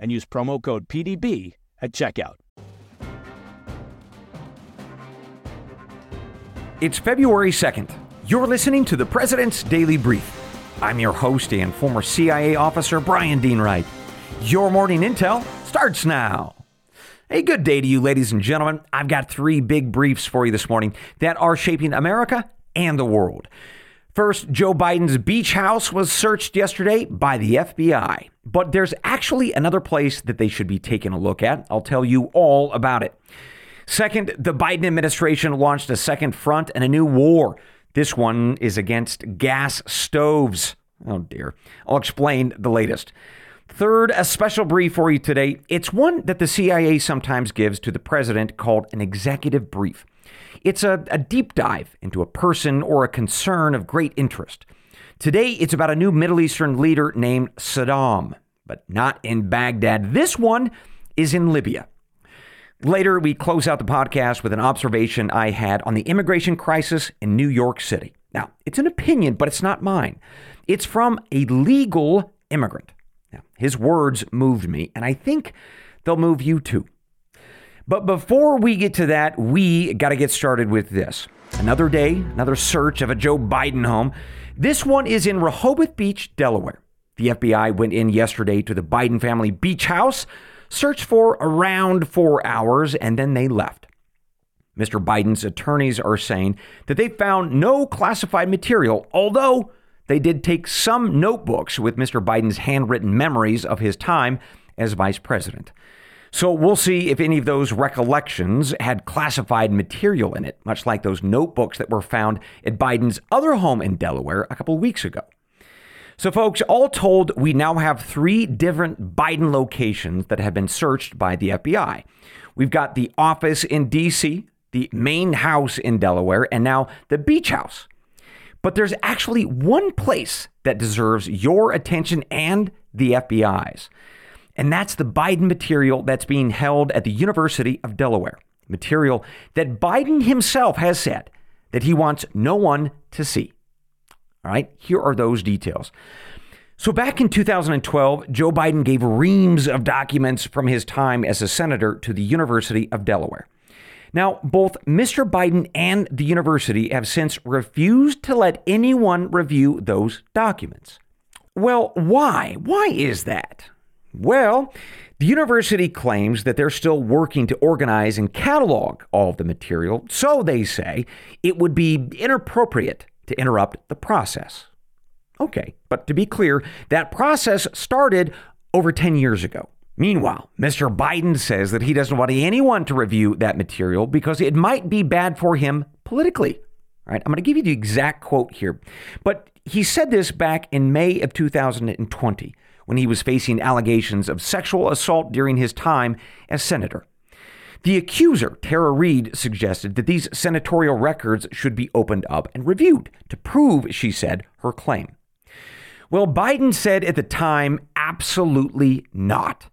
and use promo code PDB at checkout. It's February 2nd. You're listening to the President's Daily Brief. I'm your host and former CIA officer, Brian Dean Wright. Your morning intel starts now. A good day to you, ladies and gentlemen. I've got three big briefs for you this morning that are shaping America and the world. First, Joe Biden's beach house was searched yesterday by the FBI. But there's actually another place that they should be taking a look at. I'll tell you all about it. Second, the Biden administration launched a second front and a new war. This one is against gas stoves. Oh dear. I'll explain the latest. Third, a special brief for you today. It's one that the CIA sometimes gives to the president called an executive brief. It's a, a deep dive into a person or a concern of great interest. Today, it's about a new Middle Eastern leader named Saddam, but not in Baghdad. This one is in Libya. Later, we close out the podcast with an observation I had on the immigration crisis in New York City. Now, it's an opinion, but it's not mine. It's from a legal immigrant. Now, his words moved me, and I think they'll move you too. But before we get to that, we got to get started with this. Another day, another search of a Joe Biden home. This one is in Rehoboth Beach, Delaware. The FBI went in yesterday to the Biden family beach house, searched for around four hours, and then they left. Mr. Biden's attorneys are saying that they found no classified material, although they did take some notebooks with Mr. Biden's handwritten memories of his time as vice president. So we'll see if any of those recollections had classified material in it, much like those notebooks that were found at Biden's other home in Delaware a couple weeks ago. So, folks, all told, we now have three different Biden locations that have been searched by the FBI. We've got the office in D.C., the main house in Delaware, and now the beach house. But there's actually one place that deserves your attention and the FBI's. And that's the Biden material that's being held at the University of Delaware. Material that Biden himself has said that he wants no one to see. All right, here are those details. So, back in 2012, Joe Biden gave reams of documents from his time as a senator to the University of Delaware. Now, both Mr. Biden and the university have since refused to let anyone review those documents. Well, why? Why is that? Well, the university claims that they're still working to organize and catalog all of the material, so they say it would be inappropriate to interrupt the process. Okay, but to be clear, that process started over 10 years ago. Meanwhile, Mr. Biden says that he doesn't want anyone to review that material because it might be bad for him politically. All right, I'm going to give you the exact quote here. But he said this back in May of 2020 when he was facing allegations of sexual assault during his time as senator. The accuser, Tara Reade, suggested that these senatorial records should be opened up and reviewed to prove, she said, her claim. Well, Biden said at the time, absolutely not.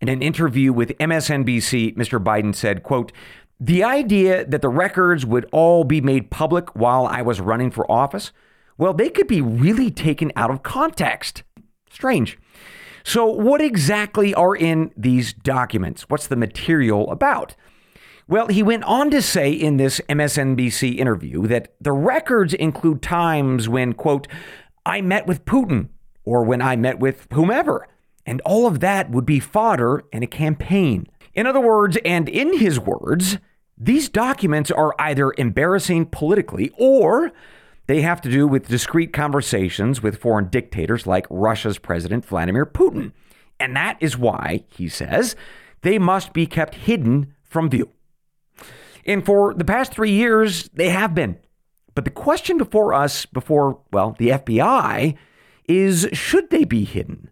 In an interview with MSNBC, Mr. Biden said, quote, the idea that the records would all be made public while I was running for office, well, they could be really taken out of context. Strange. So, what exactly are in these documents? What's the material about? Well, he went on to say in this MSNBC interview that the records include times when, quote, I met with Putin or when I met with whomever. And all of that would be fodder in a campaign. In other words, and in his words, these documents are either embarrassing politically or they have to do with discreet conversations with foreign dictators like Russia's President Vladimir Putin. And that is why, he says, they must be kept hidden from view. And for the past three years, they have been. But the question before us, before, well, the FBI, is should they be hidden?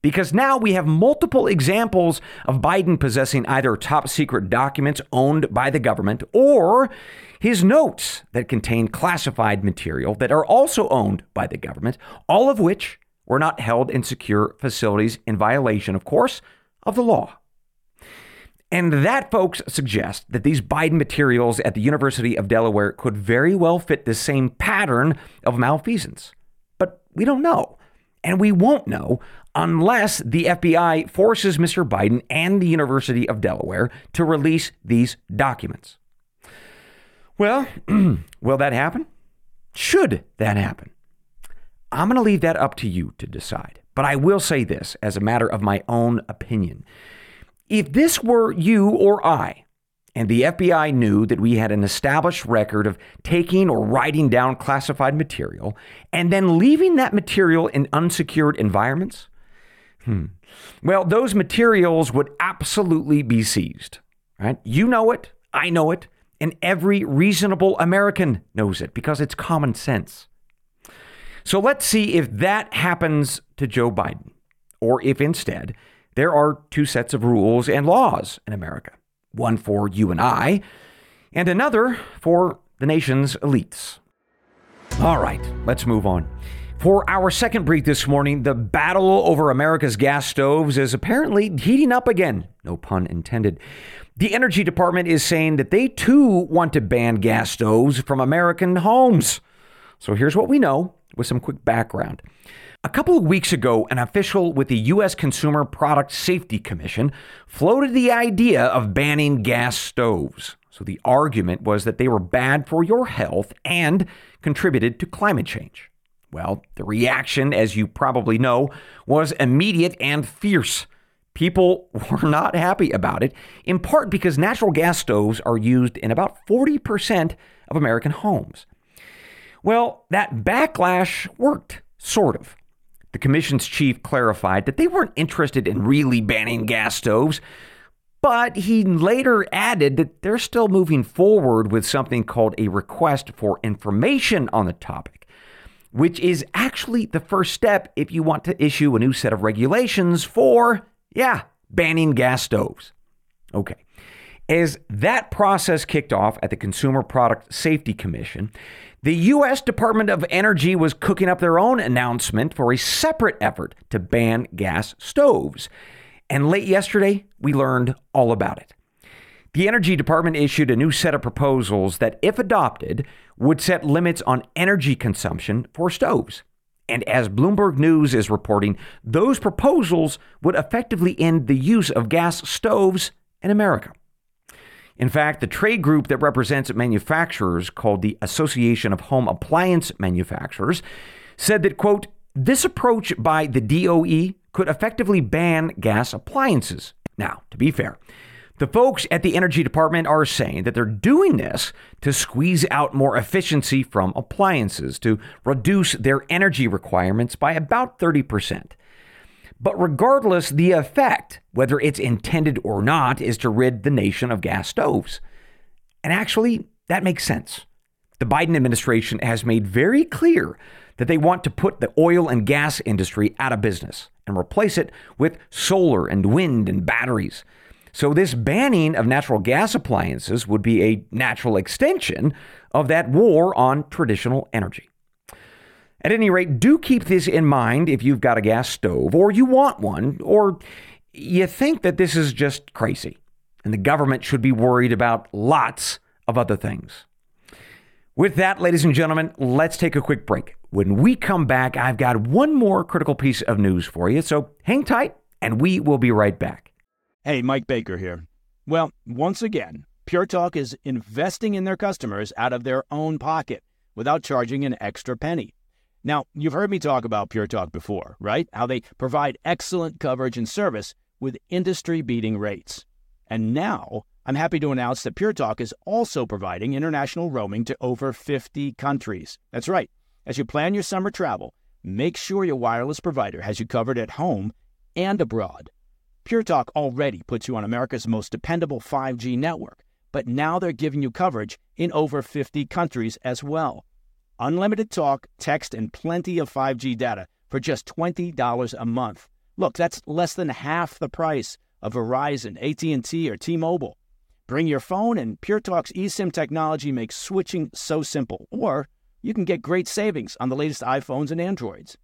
Because now we have multiple examples of Biden possessing either top secret documents owned by the government or his notes that contain classified material that are also owned by the government, all of which were not held in secure facilities in violation, of course, of the law. And that, folks, suggests that these Biden materials at the University of Delaware could very well fit the same pattern of malfeasance. But we don't know. And we won't know unless the FBI forces Mr. Biden and the University of Delaware to release these documents. Well, will that happen? Should that happen? I'm going to leave that up to you to decide. But I will say this as a matter of my own opinion. If this were you or I, and the FBI knew that we had an established record of taking or writing down classified material and then leaving that material in unsecured environments, hmm, well, those materials would absolutely be seized. Right? You know it, I know it, and every reasonable American knows it because it's common sense. So let's see if that happens to Joe Biden, or if instead there are two sets of rules and laws in America one for you and I, and another for the nation's elites. All right, let's move on. For our second brief this morning, the battle over America's gas stoves is apparently heating up again. No pun intended. The Energy Department is saying that they too want to ban gas stoves from American homes. So here's what we know with some quick background. A couple of weeks ago, an official with the U.S. Consumer Product Safety Commission floated the idea of banning gas stoves. So the argument was that they were bad for your health and contributed to climate change. Well, the reaction, as you probably know, was immediate and fierce. People were not happy about it, in part because natural gas stoves are used in about 40% of American homes. Well, that backlash worked, sort of. The commission's chief clarified that they weren't interested in really banning gas stoves, but he later added that they're still moving forward with something called a request for information on the topic, which is actually the first step if you want to issue a new set of regulations for, yeah, banning gas stoves. Okay. As that process kicked off at the Consumer Product Safety Commission, the U.S. Department of Energy was cooking up their own announcement for a separate effort to ban gas stoves. And late yesterday, we learned all about it. The Energy Department issued a new set of proposals that, if adopted, would set limits on energy consumption for stoves. And as Bloomberg News is reporting, those proposals would effectively end the use of gas stoves in America. In fact, the trade group that represents manufacturers, called the Association of Home Appliance Manufacturers, said that, quote, this approach by the DOE could effectively ban gas appliances. Now, to be fair, the folks at the Energy Department are saying that they're doing this to squeeze out more efficiency from appliances, to reduce their energy requirements by about 30%. But regardless, the effect, whether it's intended or not, is to rid the nation of gas stoves. And actually, that makes sense. The Biden administration has made very clear that they want to put the oil and gas industry out of business and replace it with solar and wind and batteries. So, this banning of natural gas appliances would be a natural extension of that war on traditional energy. At any rate, do keep this in mind if you've got a gas stove or you want one or you think that this is just crazy and the government should be worried about lots of other things. With that, ladies and gentlemen, let's take a quick break. When we come back, I've got one more critical piece of news for you, so hang tight and we will be right back. Hey, Mike Baker here. Well, once again, Pure Talk is investing in their customers out of their own pocket without charging an extra penny. Now, you've heard me talk about Pure Talk before, right? How they provide excellent coverage and service with industry beating rates. And now, I'm happy to announce that Pure Talk is also providing international roaming to over 50 countries. That's right. As you plan your summer travel, make sure your wireless provider has you covered at home and abroad. Pure Talk already puts you on America's most dependable 5G network, but now they're giving you coverage in over 50 countries as well. Unlimited talk, text, and plenty of 5G data for just $20 a month. Look, that's less than half the price of Verizon, AT&T, or T-Mobile. Bring your phone and Pure Talk's eSIM technology makes switching so simple. Or you can get great savings on the latest iPhones and Androids.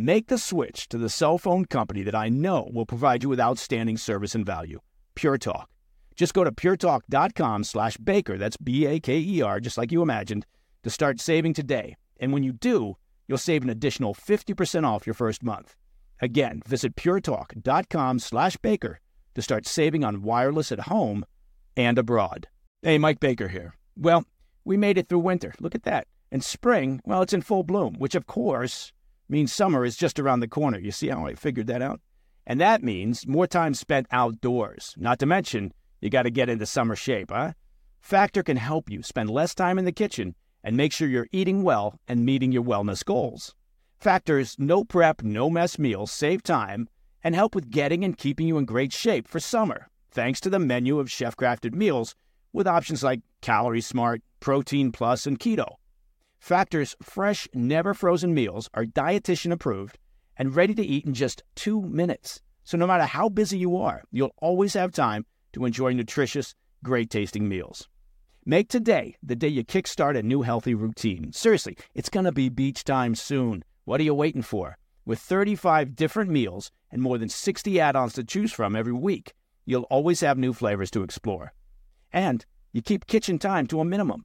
Make the switch to the cell phone company that I know will provide you with outstanding service and value. Pure Talk. Just go to puretalk.com slash baker, that's B-A-K-E-R, just like you imagined, to start saving today. And when you do, you'll save an additional 50% off your first month. Again, visit puretalk.com slash baker to start saving on wireless at home and abroad. Hey, Mike Baker here. Well, we made it through winter. Look at that. And spring, well, it's in full bloom, which of course means summer is just around the corner. You see how I figured that out? And that means more time spent outdoors. Not to mention, you got to get into summer shape, huh? Factor can help you spend less time in the kitchen and make sure you're eating well and meeting your wellness goals. Factor's no prep, no mess meals save time and help with getting and keeping you in great shape for summer, thanks to the menu of chef crafted meals with options like Calorie Smart, Protein Plus, and Keto. Factor's fresh, never frozen meals are dietitian approved and ready to eat in just two minutes. So no matter how busy you are, you'll always have time to enjoy nutritious, great tasting meals. Make today the day you kickstart a new healthy routine. Seriously, it's going to be beach time soon. What are you waiting for? With 35 different meals and more than 60 add ons to choose from every week, you'll always have new flavors to explore. And you keep kitchen time to a minimum.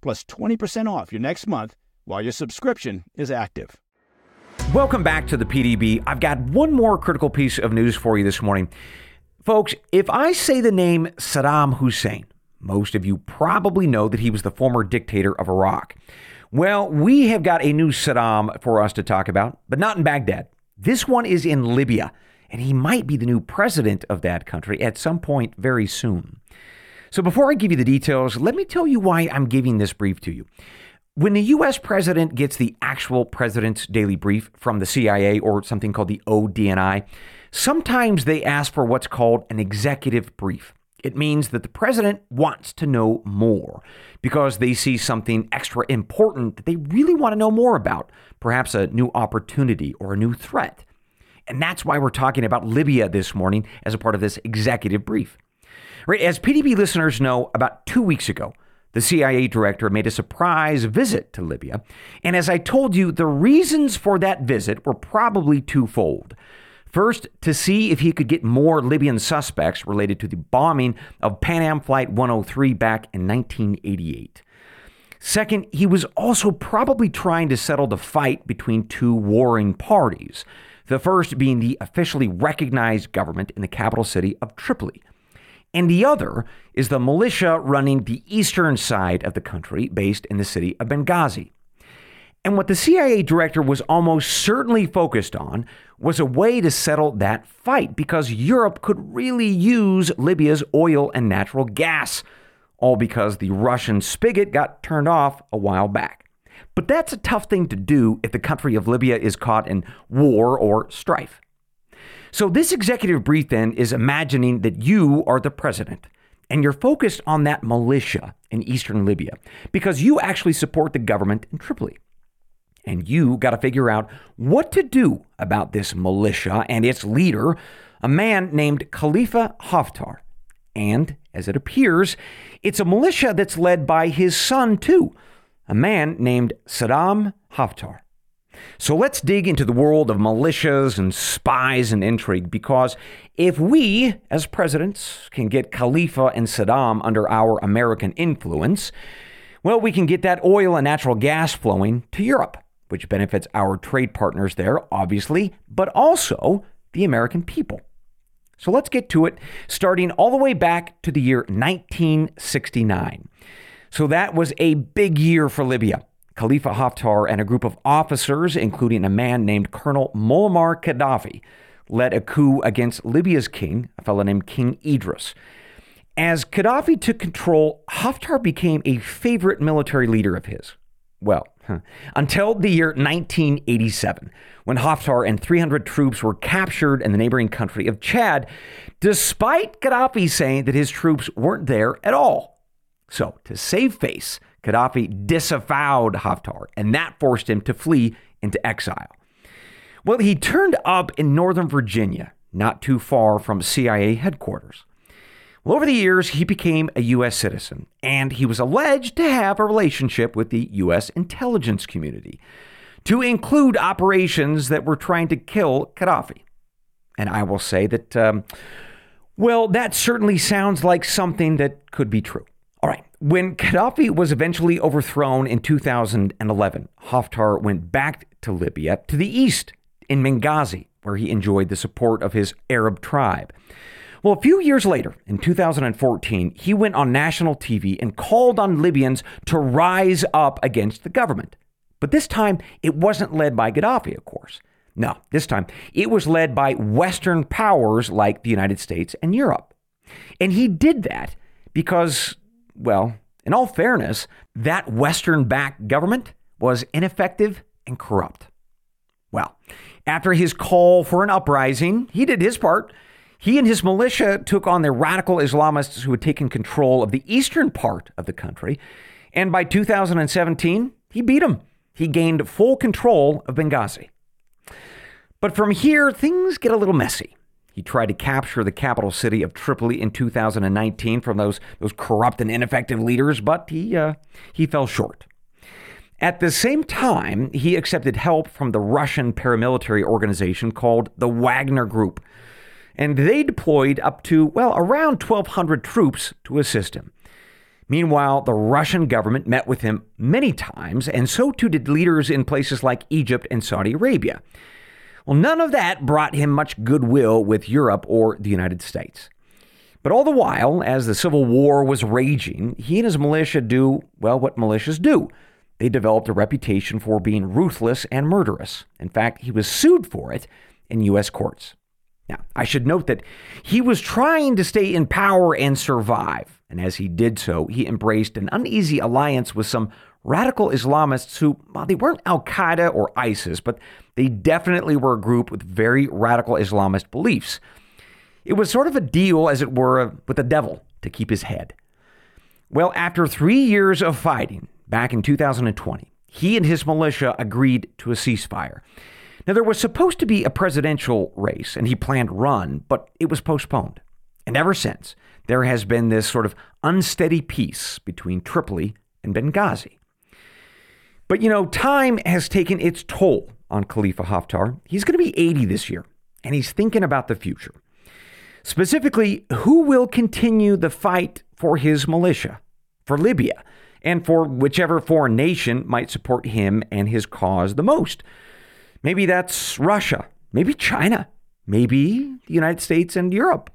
plus 20% off your next month while your subscription is active. Welcome back to the PDB. I've got one more critical piece of news for you this morning. Folks, if I say the name Saddam Hussein, most of you probably know that he was the former dictator of Iraq. Well, we have got a new Saddam for us to talk about, but not in Baghdad. This one is in Libya, and he might be the new president of that country at some point very soon. So before I give you the details, let me tell you why I'm giving this brief to you. When the US president gets the actual president's daily brief from the CIA or something called the ODNI, sometimes they ask for what's called an executive brief. It means that the president wants to know more because they see something extra important that they really want to know more about, perhaps a new opportunity or a new threat. And that's why we're talking about Libya this morning as a part of this executive brief. Right, as PDB listeners know, about two weeks ago, the CIA director made a surprise visit to Libya. And as I told you, the reasons for that visit were probably twofold. First, to see if he could get more Libyan suspects related to the bombing of Pan Am Flight 103 back in 1988. Second, he was also probably trying to settle the fight between two warring parties. The first being the officially recognized government in the capital city of Tripoli. And the other is the militia running the eastern side of the country, based in the city of Benghazi. And what the CIA director was almost certainly focused on was a way to settle that fight because Europe could really use Libya's oil and natural gas, all because the Russian spigot got turned off a while back. But that's a tough thing to do if the country of Libya is caught in war or strife. So, this executive brief then is imagining that you are the president and you're focused on that militia in eastern Libya because you actually support the government in Tripoli. And you got to figure out what to do about this militia and its leader, a man named Khalifa Haftar. And as it appears, it's a militia that's led by his son, too, a man named Saddam Haftar. So let's dig into the world of militias and spies and intrigue because if we, as presidents, can get Khalifa and Saddam under our American influence, well, we can get that oil and natural gas flowing to Europe, which benefits our trade partners there, obviously, but also the American people. So let's get to it, starting all the way back to the year 1969. So that was a big year for Libya. Khalifa Haftar and a group of officers, including a man named Colonel Muammar Gaddafi, led a coup against Libya's king, a fellow named King Idris. As Gaddafi took control, Haftar became a favorite military leader of his. Well, huh, until the year 1987, when Haftar and 300 troops were captured in the neighboring country of Chad, despite Gaddafi saying that his troops weren't there at all. So, to save face, Gaddafi disavowed Haftar, and that forced him to flee into exile. Well, he turned up in Northern Virginia, not too far from CIA headquarters. Well, over the years, he became a U.S. citizen, and he was alleged to have a relationship with the U.S. intelligence community, to include operations that were trying to kill Gaddafi. And I will say that, um, well, that certainly sounds like something that could be true. When Gaddafi was eventually overthrown in 2011, Haftar went back to Libya to the east in Benghazi, where he enjoyed the support of his Arab tribe. Well, a few years later, in 2014, he went on national TV and called on Libyans to rise up against the government. But this time, it wasn't led by Gaddafi, of course. No, this time, it was led by Western powers like the United States and Europe. And he did that because well, in all fairness, that Western backed government was ineffective and corrupt. Well, after his call for an uprising, he did his part. He and his militia took on the radical Islamists who had taken control of the eastern part of the country. And by 2017, he beat them. He gained full control of Benghazi. But from here, things get a little messy. He tried to capture the capital city of Tripoli in 2019 from those, those corrupt and ineffective leaders, but he, uh, he fell short. At the same time, he accepted help from the Russian paramilitary organization called the Wagner Group. And they deployed up to, well, around 1,200 troops to assist him. Meanwhile, the Russian government met with him many times, and so too did leaders in places like Egypt and Saudi Arabia. Well, none of that brought him much goodwill with Europe or the United States. But all the while, as the Civil War was raging, he and his militia do, well, what militias do. They developed a reputation for being ruthless and murderous. In fact, he was sued for it in U.S. courts. Now, I should note that he was trying to stay in power and survive. And as he did so, he embraced an uneasy alliance with some radical Islamists who, well, they weren't Al Qaeda or ISIS, but they definitely were a group with very radical Islamist beliefs. It was sort of a deal, as it were, with the devil to keep his head. Well, after three years of fighting, back in 2020, he and his militia agreed to a ceasefire. Now, there was supposed to be a presidential race, and he planned to run, but it was postponed. And ever since, there has been this sort of unsteady peace between Tripoli and Benghazi. But you know, time has taken its toll on Khalifa Haftar. He's going to be 80 this year, and he's thinking about the future. Specifically, who will continue the fight for his militia, for Libya, and for whichever foreign nation might support him and his cause the most? Maybe that's Russia, maybe China, maybe the United States and Europe.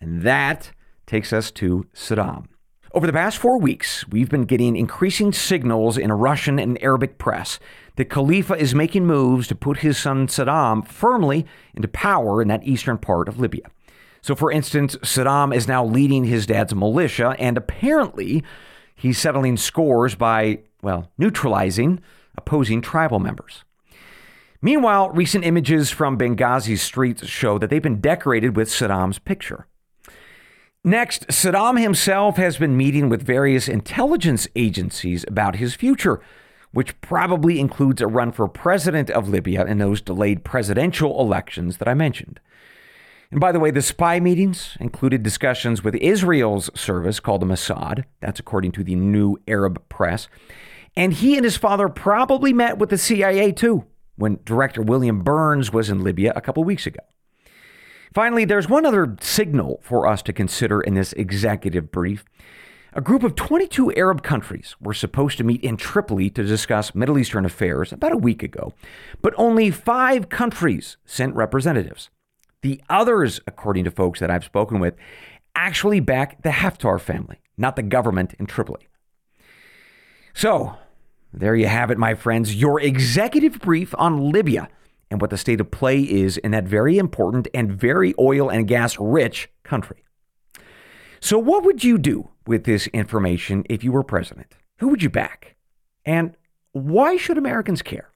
And that takes us to Saddam. Over the past four weeks, we've been getting increasing signals in Russian and Arabic press that Khalifa is making moves to put his son Saddam firmly into power in that eastern part of Libya. So, for instance, Saddam is now leading his dad's militia, and apparently he's settling scores by, well, neutralizing opposing tribal members. Meanwhile, recent images from Benghazi's streets show that they've been decorated with Saddam's picture. Next, Saddam himself has been meeting with various intelligence agencies about his future, which probably includes a run for president of Libya in those delayed presidential elections that I mentioned. And by the way, the spy meetings included discussions with Israel's service called the Mossad. That's according to the new Arab press. And he and his father probably met with the CIA too, when Director William Burns was in Libya a couple weeks ago. Finally, there's one other signal for us to consider in this executive brief. A group of 22 Arab countries were supposed to meet in Tripoli to discuss Middle Eastern affairs about a week ago, but only five countries sent representatives. The others, according to folks that I've spoken with, actually back the Haftar family, not the government in Tripoli. So, there you have it, my friends, your executive brief on Libya and what the state of play is in that very important and very oil and gas rich country. So, what would you do with this information if you were president? Who would you back? And why should Americans care?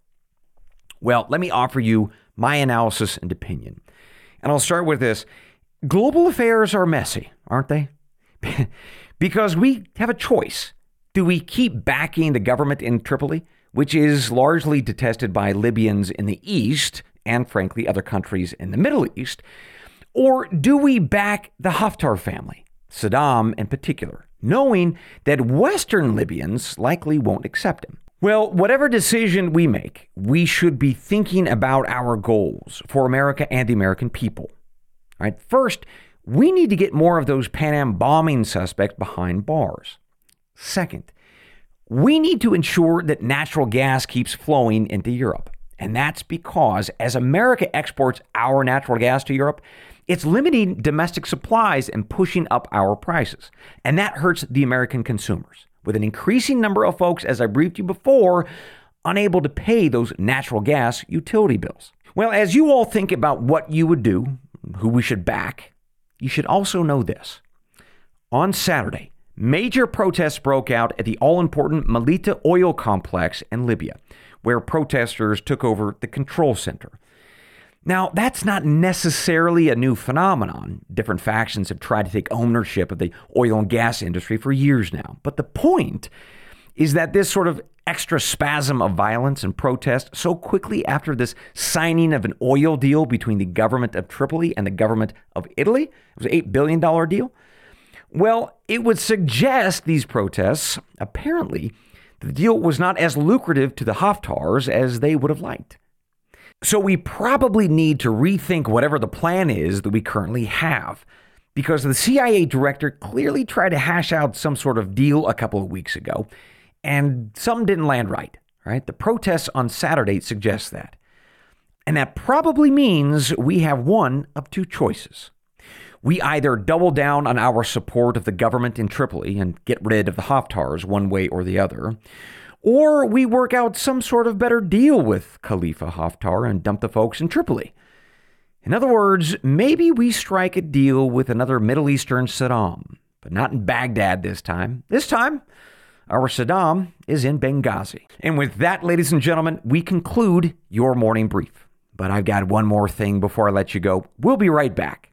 Well, let me offer you my analysis and opinion. And I'll start with this global affairs are messy, aren't they? because we have a choice. Do we keep backing the government in Tripoli, which is largely detested by Libyans in the East and, frankly, other countries in the Middle East? Or do we back the Haftar family, Saddam in particular, knowing that Western Libyans likely won't accept him? Well, whatever decision we make, we should be thinking about our goals for America and the American people. All right, first, we need to get more of those Pan Am bombing suspects behind bars. Second, we need to ensure that natural gas keeps flowing into Europe. And that's because as America exports our natural gas to Europe, it's limiting domestic supplies and pushing up our prices. And that hurts the American consumers with an increasing number of folks, as I briefed you before, unable to pay those natural gas utility bills. Well, as you all think about what you would do, who we should back, you should also know this. On Saturday, major protests broke out at the all important Mellitah oil complex in Libya, where protesters took over the control center. Now, that's not necessarily a new phenomenon. Different factions have tried to take ownership of the oil and gas industry for years now. But the point is that this sort of extra spasm of violence and protest so quickly after this signing of an oil deal between the government of Tripoli and the government of Italy, it was an $8 billion deal. Well, it would suggest these protests, apparently, the deal was not as lucrative to the Haftars as they would have liked. So we probably need to rethink whatever the plan is that we currently have. Because the CIA director clearly tried to hash out some sort of deal a couple of weeks ago, and some didn't land right, right? The protests on Saturday suggest that. And that probably means we have one of two choices. We either double down on our support of the government in Tripoli and get rid of the Haftars one way or the other, or we work out some sort of better deal with Khalifa Haftar and dump the folks in Tripoli. In other words, maybe we strike a deal with another Middle Eastern Saddam, but not in Baghdad this time. This time, our Saddam is in Benghazi. And with that, ladies and gentlemen, we conclude your morning brief. But I've got one more thing before I let you go. We'll be right back.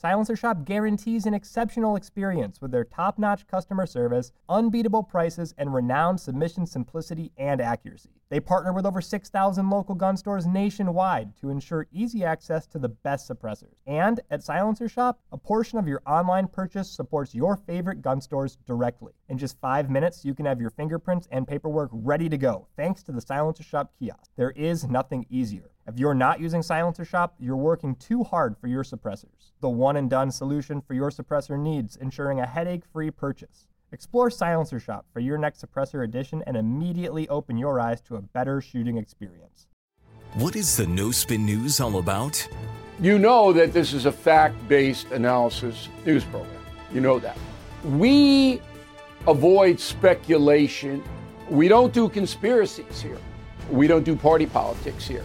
Silencer Shop guarantees an exceptional experience with their top notch customer service, unbeatable prices, and renowned submission simplicity and accuracy. They partner with over 6,000 local gun stores nationwide to ensure easy access to the best suppressors. And at Silencer Shop, a portion of your online purchase supports your favorite gun stores directly. In just five minutes, you can have your fingerprints and paperwork ready to go thanks to the Silencer Shop kiosk. There is nothing easier. If you're not using Silencer Shop, you're working too hard for your suppressors. The one and done solution for your suppressor needs, ensuring a headache free purchase. Explore Silencer Shop for your next suppressor edition and immediately open your eyes to a better shooting experience. What is the No Spin News all about? You know that this is a fact based analysis news program. You know that. We avoid speculation. We don't do conspiracies here. We don't do party politics here.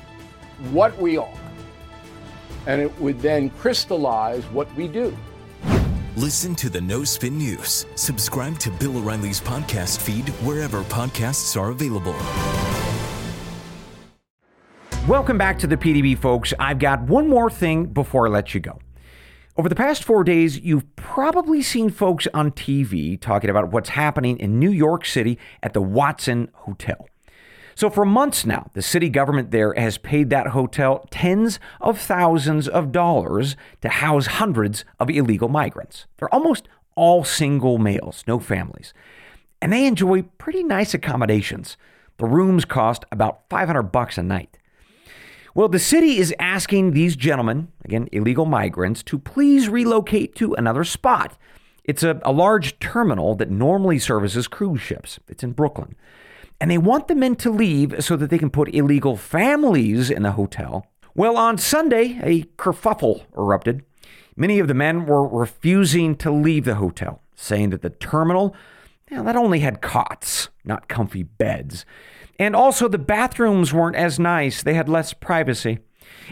what we are, and it would then crystallize what we do. Listen to the No Spin News. Subscribe to Bill O'Reilly's podcast feed wherever podcasts are available. Welcome back to the PDB, folks. I've got one more thing before I let you go. Over the past four days, you've probably seen folks on TV talking about what's happening in New York City at the Watson Hotel. So, for months now, the city government there has paid that hotel tens of thousands of dollars to house hundreds of illegal migrants. They're almost all single males, no families. And they enjoy pretty nice accommodations. The rooms cost about 500 bucks a night. Well, the city is asking these gentlemen, again, illegal migrants, to please relocate to another spot. It's a, a large terminal that normally services cruise ships. It's in Brooklyn. And they want the men to leave so that they can put illegal families in the hotel. Well, on Sunday, a kerfuffle erupted. Many of the men were refusing to leave the hotel, saying that the terminal, well, that only had cots, not comfy beds. And also, the bathrooms weren't as nice, they had less privacy.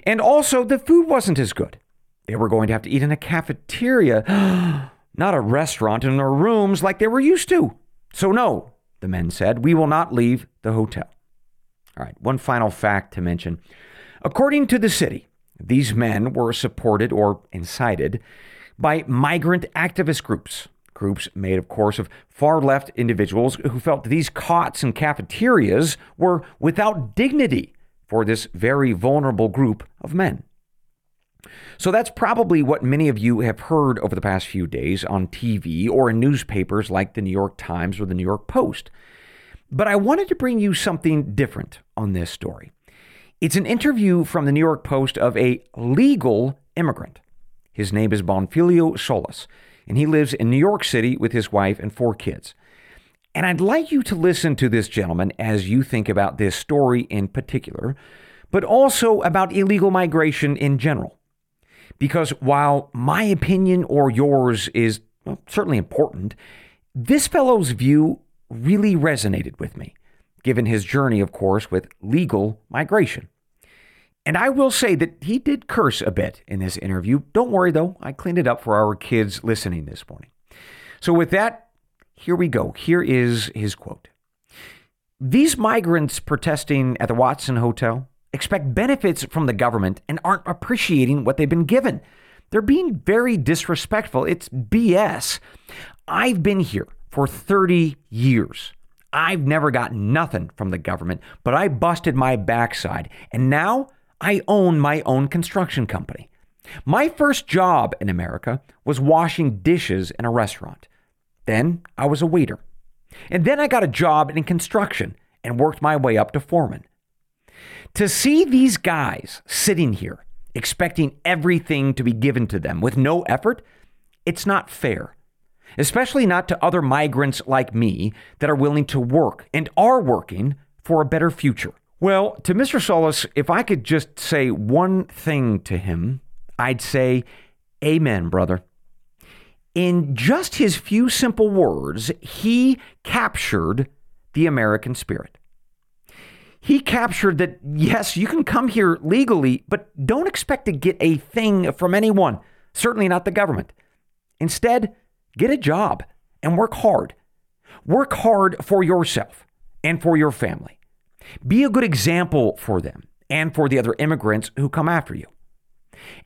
And also, the food wasn't as good. They were going to have to eat in a cafeteria, not a restaurant in their rooms like they were used to. So, no, the men said, we will not leave the hotel. All right, one final fact to mention. According to the city, these men were supported or incited by migrant activist groups Groups made, of course, of far left individuals who felt these cots and cafeterias were without dignity for this very vulnerable group of men. So that's probably what many of you have heard over the past few days on TV or in newspapers like the New York Times or the New York Post. But I wanted to bring you something different on this story. It's an interview from the New York Post of a legal immigrant. His name is Bonfilio Solis and he lives in New York City with his wife and four kids. And I'd like you to listen to this gentleman as you think about this story in particular, but also about illegal migration in general. Because while my opinion or yours is well, certainly important, this fellow's view really resonated with me, given his journey, of course, with legal migration. And I will say that he did curse a bit in this interview. Don't worry, though, I cleaned it up for our kids listening this morning. So, with that, here we go. Here is his quote These migrants protesting at the Watson Hotel expect benefits from the government and aren't appreciating what they've been given. They're being very disrespectful. It's BS. I've been here for 30 years. I've never gotten nothing from the government, but I busted my backside. And now I own my own construction company. My first job in America was washing dishes in a restaurant. Then I was a waiter. And then I got a job in construction and worked my way up to foreman. To see these guys sitting here expecting everything to be given to them with no effort, it's not fair. Especially not to other migrants like me that are willing to work and are working for a better future. Well, to Mr. Solis, if I could just say one thing to him, I'd say, Amen, brother. In just his few simple words, he captured the American spirit. He captured that, yes, you can come here legally, but don't expect to get a thing from anyone, certainly not the government. Instead, get a job and work hard. Work hard for yourself and for your family. Be a good example for them and for the other immigrants who come after you.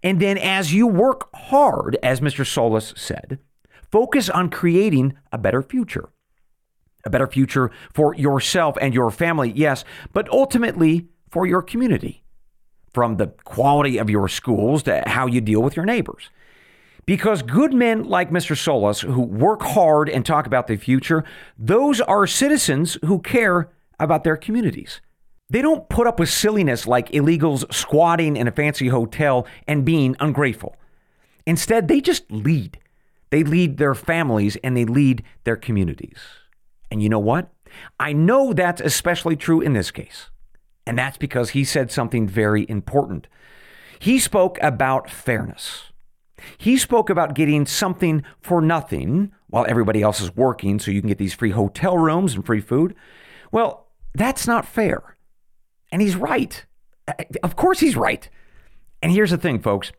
And then, as you work hard, as Mr. Solis said, focus on creating a better future. A better future for yourself and your family, yes, but ultimately for your community. From the quality of your schools to how you deal with your neighbors. Because good men like Mr. Solis, who work hard and talk about the future, those are citizens who care about their communities. They don't put up with silliness like illegals squatting in a fancy hotel and being ungrateful. Instead, they just lead. They lead their families and they lead their communities. And you know what? I know that's especially true in this case. And that's because he said something very important. He spoke about fairness. He spoke about getting something for nothing while everybody else is working so you can get these free hotel rooms and free food. Well, that's not fair. And he's right. Uh, of course, he's right. And here's the thing, folks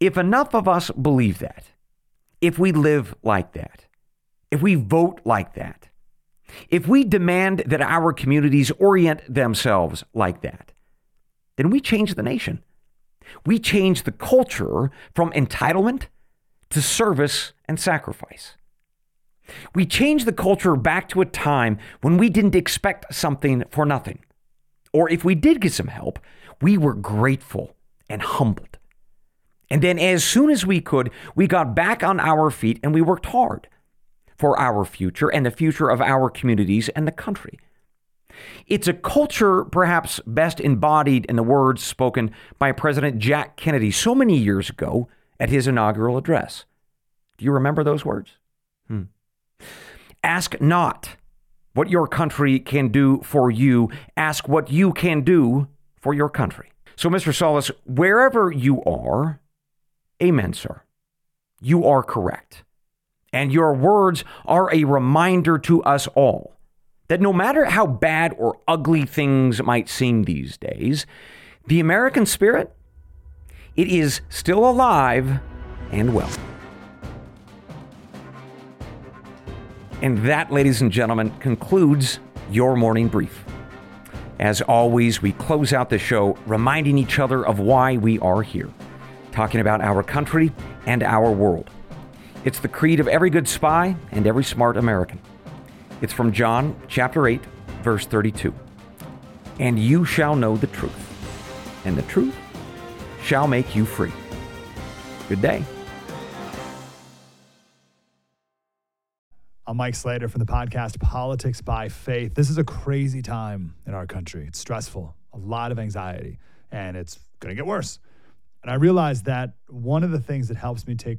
if enough of us believe that, if we live like that, if we vote like that, if we demand that our communities orient themselves like that, then we change the nation. We change the culture from entitlement to service and sacrifice. We change the culture back to a time when we didn't expect something for nothing. Or if we did get some help, we were grateful and humbled. And then, as soon as we could, we got back on our feet and we worked hard for our future and the future of our communities and the country. It's a culture perhaps best embodied in the words spoken by President Jack Kennedy so many years ago at his inaugural address. Do you remember those words? Hmm. Ask not what your country can do for you, ask what you can do for your country. So, Mr. Solis, wherever you are, amen, sir. You are correct. And your words are a reminder to us all that no matter how bad or ugly things might seem these days, the American spirit, it is still alive and well. And that, ladies and gentlemen, concludes your morning brief. As always, we close out the show reminding each other of why we are here, talking about our country and our world. It's the creed of every good spy and every smart American. It's from John chapter 8, verse 32. And you shall know the truth, and the truth shall make you free. Good day. I'm Mike Slater from the podcast Politics by Faith. This is a crazy time in our country. It's stressful, a lot of anxiety, and it's going to get worse. And I realized that one of the things that helps me take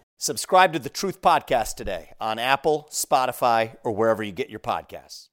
Subscribe to the Truth Podcast today on Apple, Spotify, or wherever you get your podcasts.